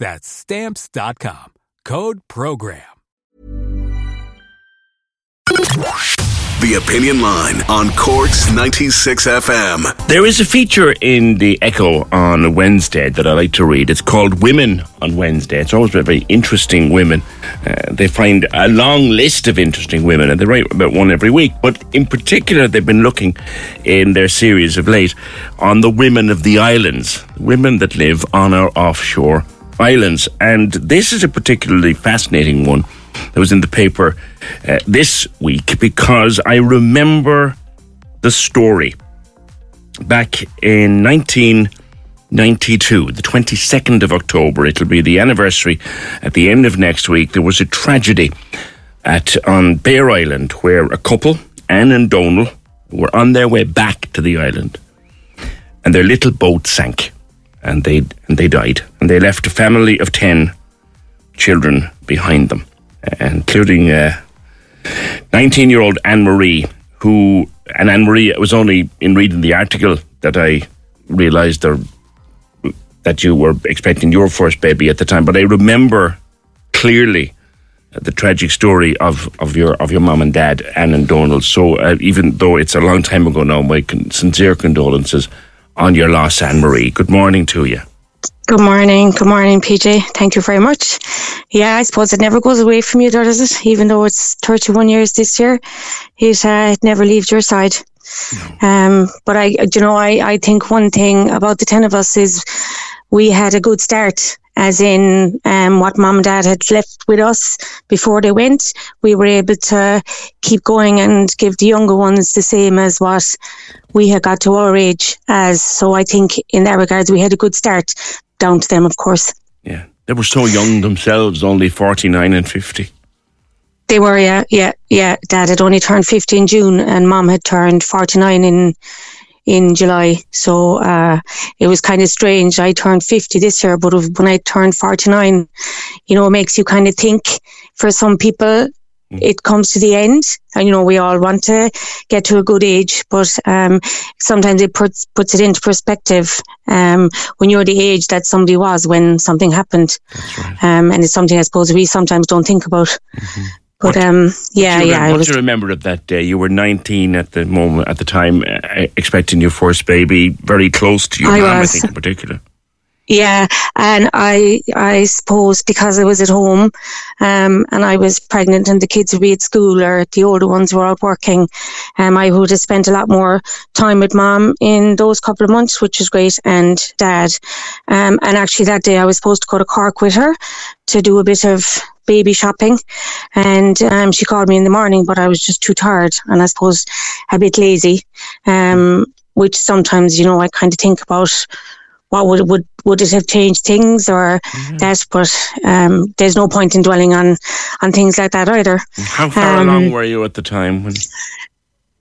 That's stamps.com. Code program. The Opinion Line on Cork's 96 FM. There is a feature in the Echo on Wednesday that I like to read. It's called Women on Wednesday. It's always been very interesting women. Uh, they find a long list of interesting women and they write about one every week. But in particular, they've been looking in their series of late on the women of the islands, women that live on our offshore islands. And this is a particularly fascinating one that was in the paper uh, this week because I remember the story back in 1992, the 22nd of October. It'll be the anniversary at the end of next week. There was a tragedy at on Bere Island where a couple, Anne and Donal, were on their way back to the island and their little boat sank and they and they died and they left a family of 10 children behind them including 19 year old Ann Marie, who, and Ann Marie, it was only in reading the article that I realised that you were expecting your first baby at the time, but I remember clearly the tragic story of, of your of your mom and dad, Anne and Donald. So uh, even though it's a long time ago now, my con- sincere condolences on your loss, Ann Marie. Good morning to you. Good morning. Good morning, PJ. Thank you very much. Yeah, I suppose it never goes away from you, does it? Even though it's 31 years this year, it, uh, it never leaves your side. No. Um, but I, you know, I, I think one thing about the 10 of us is we had a good start as in um, what mom and dad had left with us before they went. We were able to keep going and give the younger ones the same as what we had got to our age as. So I think in that regards, we had a good start down to them, of course. Yeah, they were so young themselves, only 49 and 50. They were, yeah, yeah, yeah. Dad had only turned 50 in June and mom had turned 49 in in July. So uh, it was kind of strange. I turned 50 this year, but when I turned 49, you know, it makes you kind of think for some people. It comes to the end and you know we all want to get to a good age but um, sometimes it puts puts it into perspective um, when you're the age that somebody was when something happened right. um, and it's something I suppose we sometimes don't think about mm-hmm. But um, yeah, yeah. What was, do you remember of that day? You were 19 at the moment, at the time, uh, expecting your first baby, very close to your I mom, was. I think, in particular. Yeah, and I I suppose because I was at home, um, and I was pregnant, and the kids would be at school, or the older ones were out working, um, I would have spent a lot more time with mom in those couple of months, which was great, and dad, um, and actually that day I was supposed to go to Cork with her to do a bit of baby shopping, and um, she called me in the morning, but I was just too tired, and I suppose a bit lazy, um, which sometimes you know I kind of think about what would would would it have changed things or mm-hmm. that? But um, there's no point in dwelling on on things like that either. How far um, along were you at the time? When...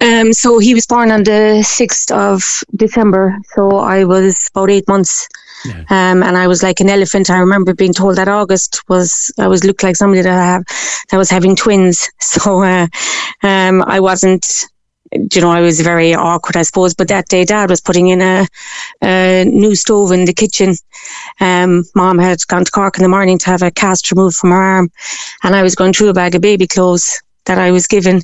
Um, so he was born on the sixth of December, so I was about eight months Yeah. Um, and I was like an elephant. I remember being told that August was I was looked like somebody that I have that was having twins. So uh, um, I wasn't you know, I was very awkward, I suppose. But that day, Dad was putting in a, a new stove in the kitchen. Um, Mom had gone to Cork in the morning to have a cast removed from her arm, and I was going through a bag of baby clothes that I was given,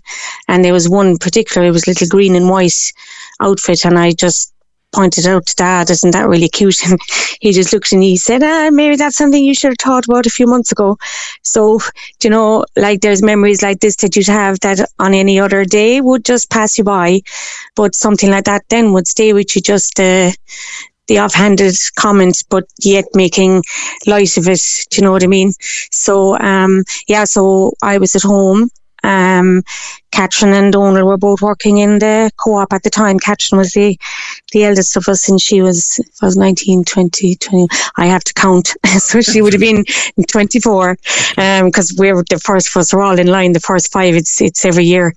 and there was one particular. It was little green and white outfit, and I just pointed out to dad, isn't that really cute? And he just looked and he said, ah, maybe that's something you should have thought about a few months ago. So, you know, like there's memories like this that you'd have that on any other day would just pass you by. But something like that then would stay with you just, uh, the offhanded comment, but yet making light of it. Do you know what I mean? So, um, yeah, so I was at home um, Catherine and Donal were both working in the co-op at the time. Catherine was the, the eldest of us and she was, was 19, 20, 20. I have to count. so she would have been 24, um, cause we're the first of us are all in line. The first five, it's, it's every year.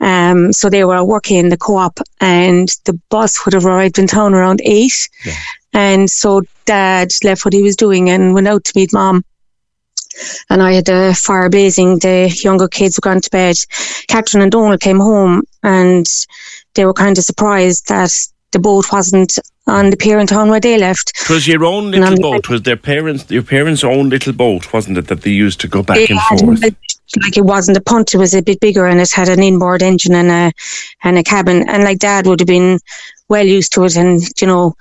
Um, so they were working in the co-op and the bus would have arrived in town around eight. Yeah. And so dad left what he was doing and went out to meet mom and I had the fire blazing. The younger kids were gone to bed. Catherine and Donal came home and they were kind of surprised that the boat wasn't on the pier in town where they left. It was your own little boat. Was their parents your parents' own little boat, wasn't it, that they used to go back and forth? like it wasn't a punt; it was a bit bigger, and it had an inboard engine and a and a cabin. And like Dad would have been well used to it, and you know,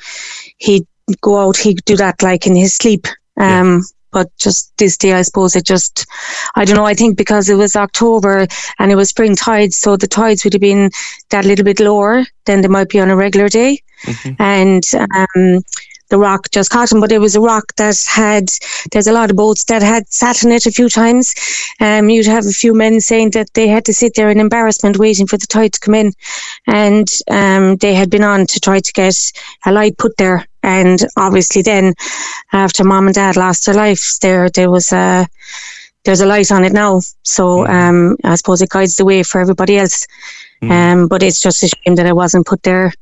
he'd go out, he'd do that like in his sleep. Um, yeah but just this day, I suppose it just, I don't know, I think because it was October and it was spring tides, so the tides would have been that little bit lower than they might be on a regular day. Mm-hmm. And, um, the rock just caught him, but it was a rock that had, there's a lot of boats that had sat in it a few times. Um, you'd have a few men saying that they had to sit there in embarrassment waiting for the tide to come in. And, um, they had been on to try to get a light put there and obviously, then after mom and dad lost their lives, there there was a there's a light on it now. So um, I suppose it guides the way for everybody else. Mm. Um, but it's just a shame that it wasn't put there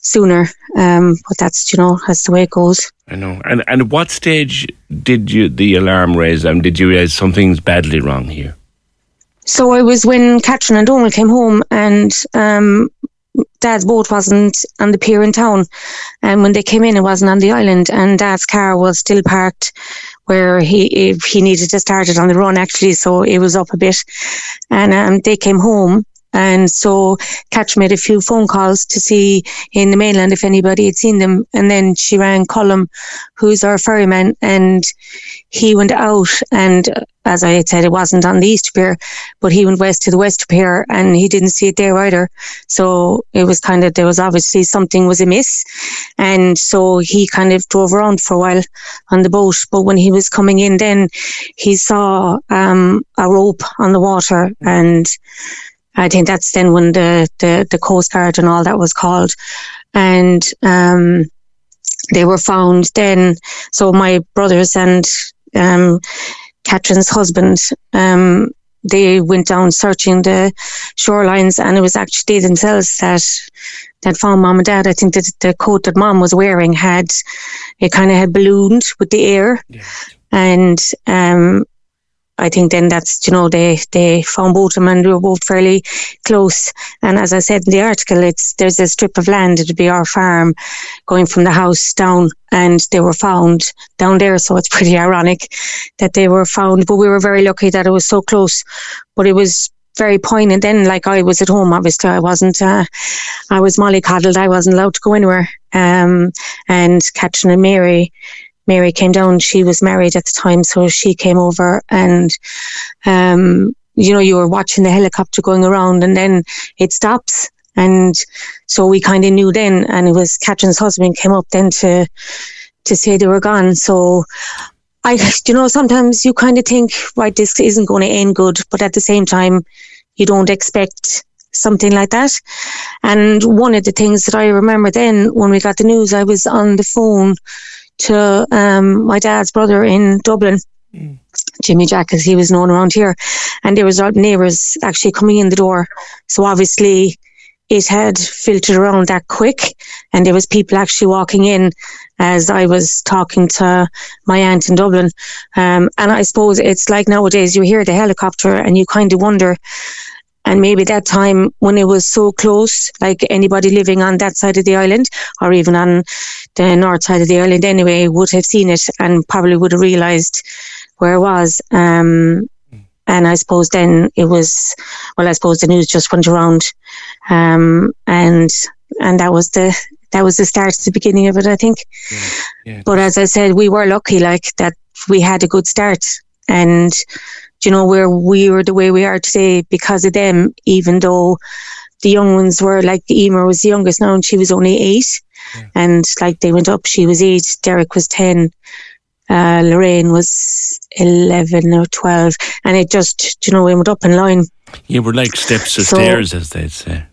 sooner. Um, but that's you know that's the way it goes. I know. And and at what stage did you the alarm raise? Um, did you realize something's badly wrong here? So it was when Catherine and Donal came home, and um, Dad's boat wasn't on the pier in town. And when they came in, it wasn't on the island. And Dad's car was still parked where he he needed to start it on the run, actually. So it was up a bit. And um, they came home and so Catch made a few phone calls to see in the mainland if anybody had seen them. And then she rang Colum, who's our ferryman, and he went out. And as I had said, it wasn't on the East Pier, but he went west to the West Pier and he didn't see it there either. So it was kind of, there was obviously something was amiss. And so he kind of drove around for a while on the boat. But when he was coming in, then he saw um, a rope on the water and I think that's then when the, the, the Coast Guard and all that was called. And, um, they were found then. So my brothers and, um, Catherine's husband, um, they went down searching the shorelines and it was actually they themselves that that found mom and dad. I think that the coat that mom was wearing had it kind of had ballooned with the air. And um, I think then that's, you know, they, they found them and we were both fairly close. And as I said in the article, it's, there's a strip of land, it'd be our farm going from the house down and they were found down there. So it's pretty ironic that they were found, but we were very lucky that it was so close. But it was very poignant then, like I was at home, obviously I wasn't, uh, I was mollycoddled. I wasn't allowed to go anywhere. Um, and Catherine and Mary, Mary came down. She was married at the time, so she came over and, um, you know, you were watching the helicopter going around and then it stops. And so we kind of knew then, and it was Catherine's husband came up then to, to say they were gone. So I, you know, sometimes you kind of think, right, this isn't going to end good, but at the same time, you don't expect something like that. And one of the things that I remember then when we got the news, I was on the phone to um, my dad's brother in Dublin. Mm. Jimmy Jack, as he was known around here, and there was our neighbours actually coming in the door. So obviously, it had filtered around that quick, and there was people actually walking in, as I was talking to my aunt in Dublin. Um, and I suppose it's like nowadays you hear the helicopter and you kind of wonder. And maybe that time when it was so close, like anybody living on that side of the island or even on the north side of the island anyway would have seen it and probably would have realised where it was. Um, and I suppose then it was, well, I suppose the news just went around, um, and and that was the that was the start, the beginning of it, I think. Yeah, yeah. But as I said, we were lucky, like that we had a good start, and you know where we were the way we are today because of them. Even though the young ones were like Emer was the youngest now, and she was only eight, yeah. and like they went up, she was eight, Derek was ten. Uh, Lorraine was 11 or 12, and it just, you know, we went up in line. You were like steps of so, stairs, as they'd say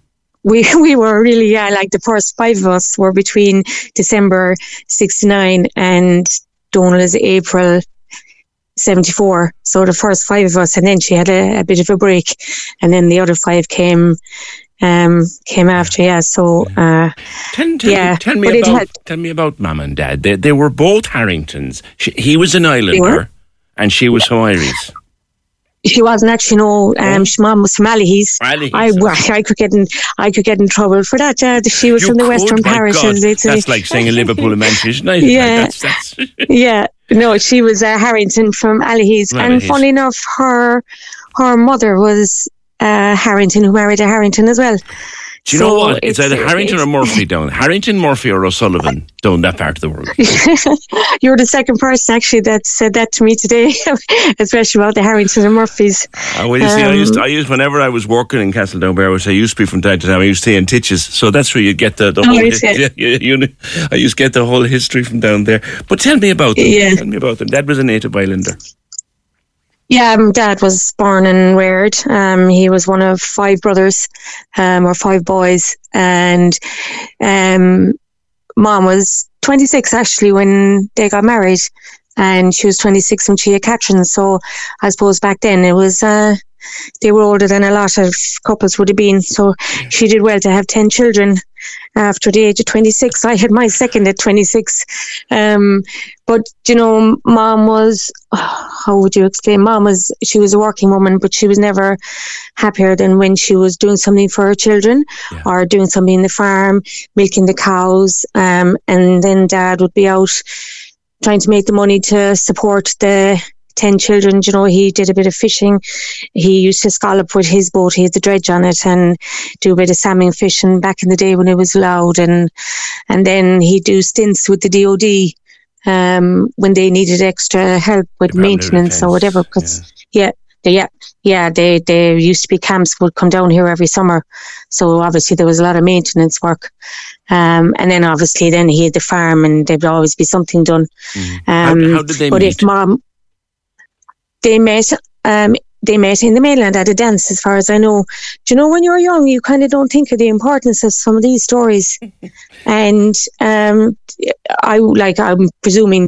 we we were really yeah like the first five of us were between December '69 and Donald's April 74 so the first five of us and then she had a, a bit of a break and then the other five came um, came after yeah so uh, tell, tell yeah me, tell me about had, tell me about mum and dad they, they were both Harringtons she, he was an islander and she was yeah. Irish she wasn't actually no. Um, she mom was from Allihies. I, I could get in, I could get in trouble for that. Uh, she was you from the Western parishes. It's that's like saying a Liverpool and Manchester United. Yeah, that's, that's yeah. No, she was uh, Harrington from Allihies, and funny enough, her her mother was uh, Harrington, who married a Harrington as well. Do you so know what? It's, it's either Harrington it's, or Murphy down. Harrington, Murphy, or O'Sullivan down that part of the world. You're the second person actually that said that to me today, especially about the Harrington and Murphys. Uh, well, you um, see, I used, um, I used whenever I was working in Castle Castletownbere, which I used to be from time to time. I used to stay in Titches, so that's where you get the, the oh, whole. Yeah, you, you, I used to get the whole history from down there. But tell me about them. Yeah. Tell me about them. Dad was a native islander. Yeah, um, dad was born and reared. Um, he was one of five brothers, um, or five boys, and um, mom was 26 actually when they got married, and she was 26 when she had Catherine. So I suppose back then it was uh, they were older than a lot of couples would have been. So she did well to have 10 children after the age of 26. I had my second at 26. Um, but, you know, mom was, how would you explain? Mom was, she was a working woman, but she was never happier than when she was doing something for her children yeah. or doing something in the farm, milking the cows. Um, and then dad would be out trying to make the money to support the 10 children. You know, he did a bit of fishing. He used to scallop with his boat. He had the dredge on it and do a bit of salmon fishing back in the day when it was allowed. And, and then he'd do stints with the DOD, um, when they needed extra help with maintenance or whatever. Because, yeah. yeah yeah, yeah, they, they used to be camps would come down here every summer. So obviously there was a lot of maintenance work. Um, and then obviously then he had the farm and there'd always be something done. Mm. Um, how, how, did they but meet? if mom, they met um, they met in the mainland at a dance, as far as I know. Do you know when you're young, you kind of don't think of the importance of some of these stories, and um, I like I'm presuming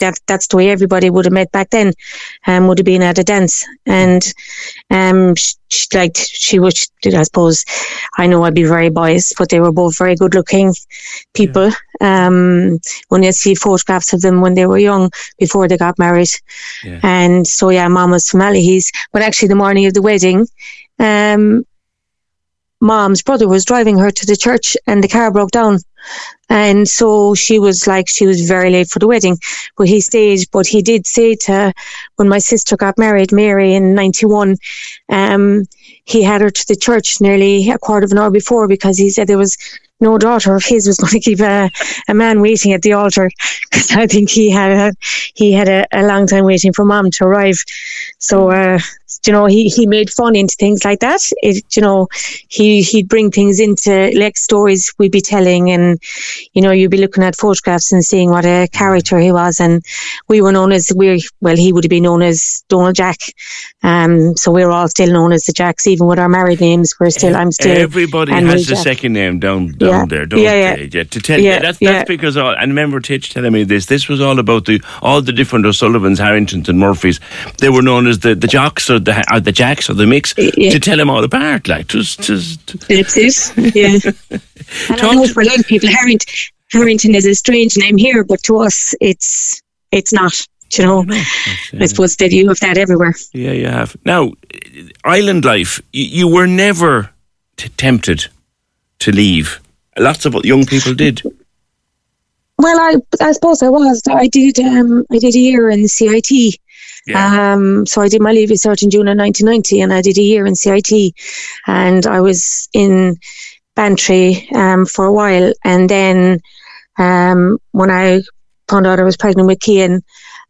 That, that's the way everybody would have met back then, um, would have been at a dance. And, um, she, she like, she was, I suppose, I know I'd be very biased, but they were both very good looking people. Yeah. Um, when you see photographs of them when they were young, before they got married. Yeah. And so, yeah, mom was from Allihies. But actually, the morning of the wedding, um, mom's brother was driving her to the church and the car broke down. And so she was like, she was very late for the wedding, but he stayed. But he did say to when my sister got married, Mary in 91, um, he had her to the church nearly a quarter of an hour before because he said there was no daughter of his was going to keep a, a man waiting at the altar because I think he had a, he had a, a, long time waiting for mom to arrive. So, uh, you know, he, he made fun into things like that. It, you know, he, he'd bring things into like stories we'd be telling and, you know, you'd be looking at photographs and seeing what a character he was. And we were known as, we well, he would have been known as Donald Jack. Um, so we we're all still known as the Jacks, even with our married names. We're still, I'm still. Everybody has a second name down, down yeah. there, don't yeah, they? Yeah. To tell yeah, that's, that's because all, I remember Titch telling me this. This was all about the, all the different O'Sullivans, Harringtons and Murphys. They were known as the, the jocks or the, or the jacks or the mix to tell them all apart. Like, just, just. Ellipses, yeah. and I know for a lot of people, Harrington, Harrington is a strange name here, but to us, it's, it's not you know, I, I suppose that you have that everywhere. Yeah, you have. Now, island life, you, you were never t- tempted to leave. Lots of what young people did. Well, I I suppose I was. I did um I did a year in the CIT. Yeah. Um, so I did my leaving cert in June of 1990, and I did a year in CIT, and I was in Bantry um, for a while, and then um, when I found out I was pregnant with Cian,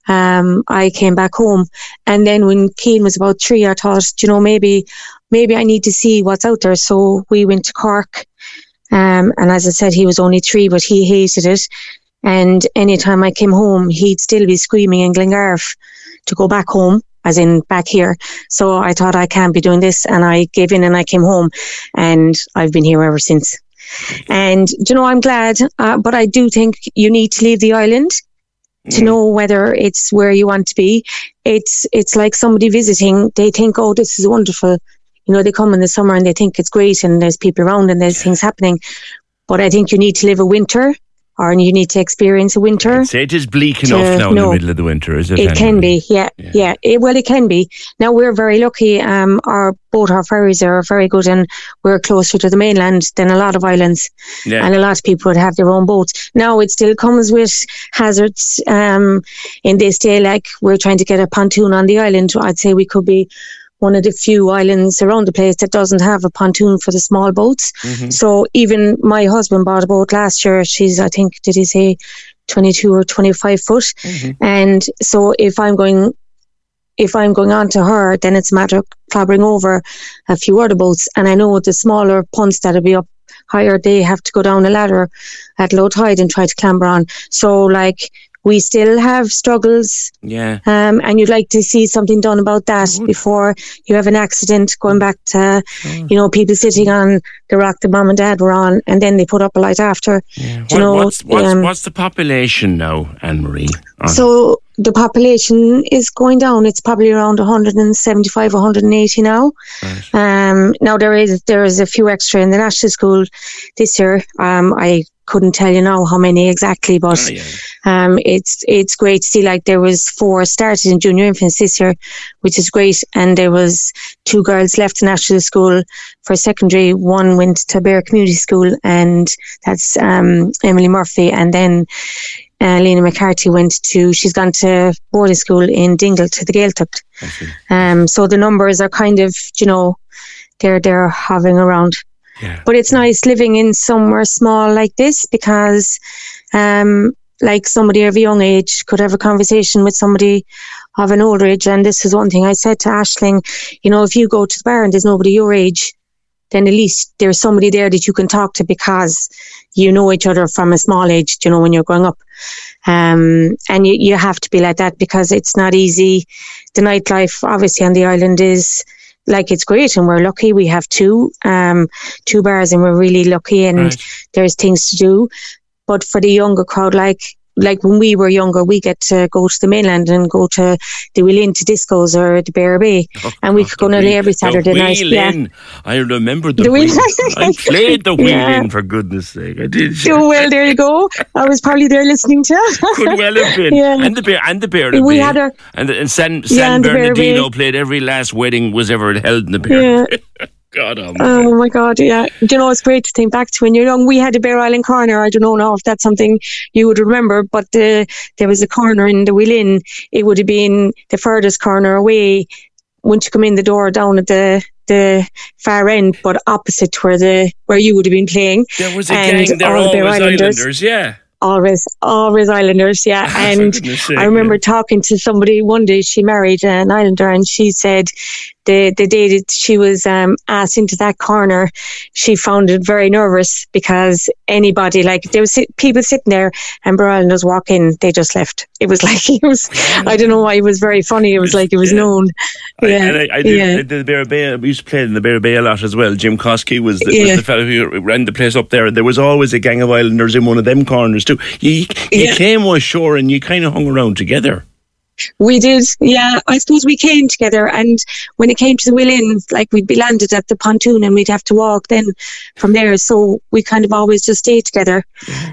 um, I came back home. And then when Cian was about three, I thought, you know, maybe, maybe I need to see what's out there. So we went to Cork. Um, and as I said, he was only three, but he hated it. And anytime I came home, he'd still be screaming in Glengarriff to go back home, as in back here. So I thought I can't be doing this. And I gave in and I came home and I've been here ever since. And, you know, I'm glad, uh, but I do think you need to leave the island to mm. know whether it's where you want to be. It's it's like somebody visiting. They think, oh, this is wonderful. You know, they come in the summer and they think it's great, and there's people around and there's things happening. But I think you need to live a winter or you need to experience a winter. say it is bleak enough now in the middle of the winter, is it? It can be, yeah, yeah. yeah. It, well, it can be. Now we're very lucky. Um, our both our ferries are very good, and we're closer to the mainland than a lot of islands, yeah. and a lot of people would have their own boats. Now it still comes with hazards. Um, in this day, like we're trying to get a pontoon on the island. I'd say we could be one of the few islands around the place that doesn't have a pontoon for the small boats. Mm-hmm. So even my husband bought a boat last year. She's, I think, did he say 22 or 25 foot? Mm-hmm. And so if I'm going, if I'm going on to her, then it's a matter of clobbering over a few other boats. And I know the smaller punts that'll be up higher, they have to go down a ladder at low tide and try to clamber on. So like we still have struggles. Yeah. Um, and you'd like to see something done about that before you have an accident going back to, you know, people sitting on the rock the mom and dad were on and then they put up a light after. Yeah. What, you know, what's, what's, um, what's the population now, Ann Marie? So the population is going down. It's probably around 175, 180 now. Right. Um, now there is there is a few extra in the national school this year. Um, I couldn't tell you now how many exactly, but oh, yeah. um, it's it's great to see. Like there was four started in junior infants this year, which is great, and there was two girls left national school for secondary. One went to Bear Community School, and that's um, Emily Murphy, and then uh, Lena McCarthy went to, she's gone to boarding school in Dingle to the Gaeltacht. Um, so the numbers are kind of, you know, they're, they're having around. But it's nice living in somewhere small like this because, um, like somebody of a young age could have a conversation with somebody of an older age. And this is one thing I said to Ashling, you know, if you go to the bar and there's nobody your age, then at least there's somebody there that you can talk to because you know each other from a small age, you know, when you're growing up. Um, and you, you have to be like that because it's not easy. The nightlife, obviously, on the island is like it's great and we're lucky. We have two, um, two bars and we're really lucky and Right. there's things to do. But for the younger crowd, like, like when we were younger, we get to go to the mainland and go to the Wheel Inn to discos or the Bear Bay, and we could go nearly every Saturday the night. Wheel Yeah. I remember the, The wheel. I played the wheel Yeah. in for goodness sake. I did. So well, there you go. I was probably there listening to. Could well have been. Yeah. And the bear and the bear. We Bay. had a- and and San San Yeah, the Bernardino played every last wedding was ever held in the bear. Yeah. God almighty. Oh my God, yeah. Do you know, it's great to think back to when you're young. We had a Bere Island corner. I don't know now if that's something you would remember, but the, there was a corner in the Wheel Inn. It would have been the furthest corner away once you come in the door down at the, the far end, but opposite where the, where you would have been playing. there was a and gang. They're all the Bere Islanders. Islanders. Yeah. Always, always Islanders, yeah. Ah, and sake, I remember talking to somebody one day. She married an Islander, and she said the the day that she was um, asked into that corner, she found it very nervous because anybody like there was people sitting there, and Bear was walking, they just left. It was like it was. I don't know why it was very funny. It was like it was known. I, Yeah, and I, I, did, yeah. I did the Bear Bay. We used to play in the Bear Bay a lot as well. Jim Koski was the, Yeah. was the fellow who ran the place up there, and there was always a gang of Islanders in one of them corners too. You, you Yeah. came ashore and you kind of hung around together. We did, yeah. I suppose we came together, and when it came to the Inn, like we'd be landed at the pontoon, and we'd have to walk then from there. So we kind of always just stayed together.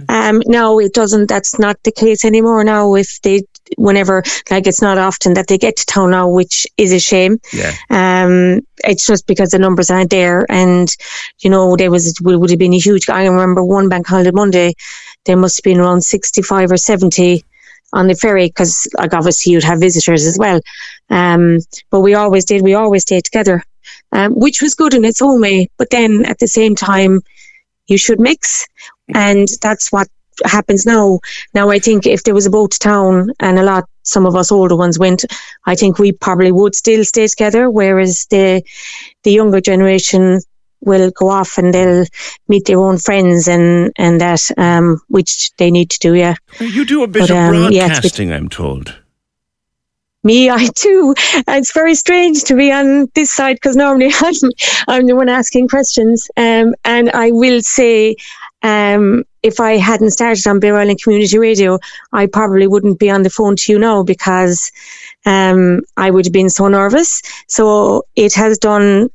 Um, now it doesn't. That's not the case anymore. Now, if they, whenever, like it's not often that they get to town now, which is a shame. Yeah. Um, it's just because the numbers aren't there, and you know there was it would have been a huge. I remember one bank holiday Monday, there must have been around sixty-five or seventy on the ferry because like obviously you'd have visitors as well. Um, but we always did. We always stayed together, um, which was good in its own way. But then at the same time, you should mix, and that's what happens now. Now I think if there was a boat to town and a lot, some of us older ones went, I think we probably would still stay together. Whereas the the younger generation will go off and they'll meet their own friends and and that um, which they need to do. Yeah. You do a bit But, of um, yeah, it's a bit- broadcasting, I'm told. Me, I too. It's very strange to be on this side because normally I'm, I'm the one asking questions. Um, and I will say, um, if I hadn't started on Bere Island Community Radio, I probably wouldn't be on the phone to you now because um, I would have been so nervous. So it has done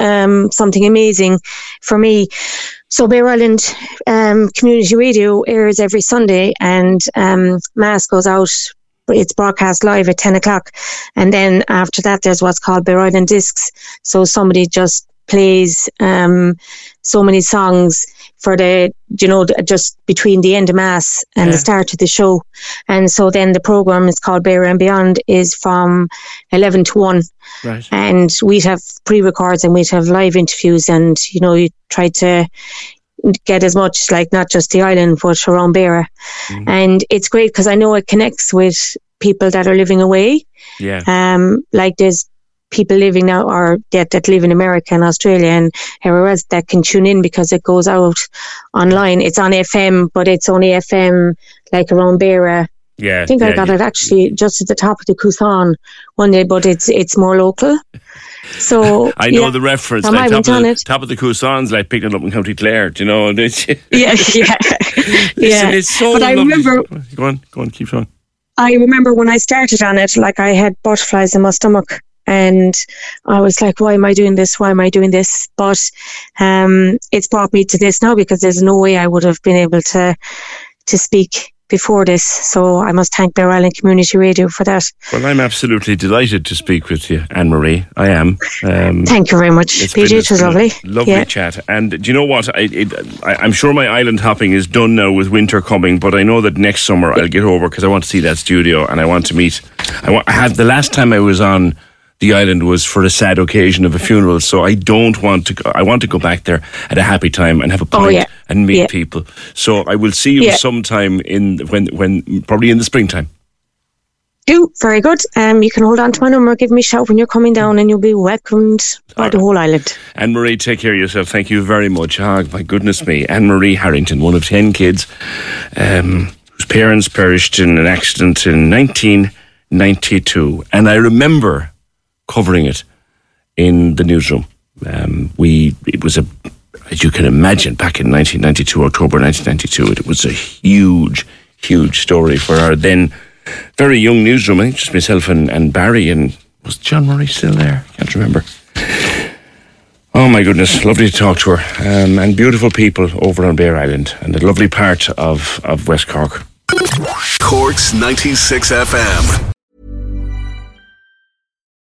um, something amazing for me. So Bere Island um, Community Radio airs every Sunday, and um, Mass goes out. It's broadcast live at ten o'clock, and then after that, there's what's called Bere Island Discs. So somebody just plays um, so many songs for the you know just between the end of mass and Yeah. the start of the show, and so then the program is called Bere and Beyond is from eleven to one Right. and we'd have pre-records and we'd have live interviews and you know you try to get as much like not just the island but around Beara and it's great because I know it connects with people that are living away Yeah. um like there's people living now or that, that live in America and Australia and everywhere else that can tune in because it goes out online it's on FM but it's only FM like around Beara Yeah. I think yeah, I got yeah. it actually just at the top of the Kusan one day, but it's it's more local. So I know yeah. the reference. I Like haven't top, of the, it. top of the Cousins, like picking it up in County Clare. Do you know? Listen, Yeah, yeah, yeah. it's so but I remember, Go on, go on, keep on. I remember when I started on it, like I had butterflies in my stomach, and I was like, "Why am I doing this? Why am I doing this?" But um, it's brought me to this now because there's no way I would have been able to to speak before this. So I must thank Bere Island Community Radio for that. Well, I'm absolutely delighted to speak with you, Ann Marie. I am. Um, thank you very much, PJ. Been, it was lovely. Lovely yeah. chat. And do you know what? I, it, I, am sure my island hopping is done now with winter coming, but I know that next summer I'll get over because I want to see that studio and I want to meet. I, want, I had the last time I was on the island was for a sad occasion of a funeral. So I don't want to. Go, I want to go back there at a happy time and have a pint oh, yeah. and meet yeah. people. So I will see you yeah. sometime in when when probably in the springtime. Do very good. Um, you can hold on to my number. Give me a shout when you're coming down, and you'll be welcomed by the whole island. Ann Marie, take care of yourself. Thank you very much. Oh, my goodness me, Ann Marie Harrington, one of ten kids, um, whose parents perished in an accident in 1992, and I remember covering it in the newsroom. Um, we it was a as you can imagine back in 1992 October 1992 it was a huge huge story for our then very young newsroom. I think just myself and, and Barry and was John Murray still there? I can't remember. Oh my goodness. Lovely to talk to her. Um, and beautiful people over on Bere Island and a lovely part of, of West Cork. Cork's 96 FM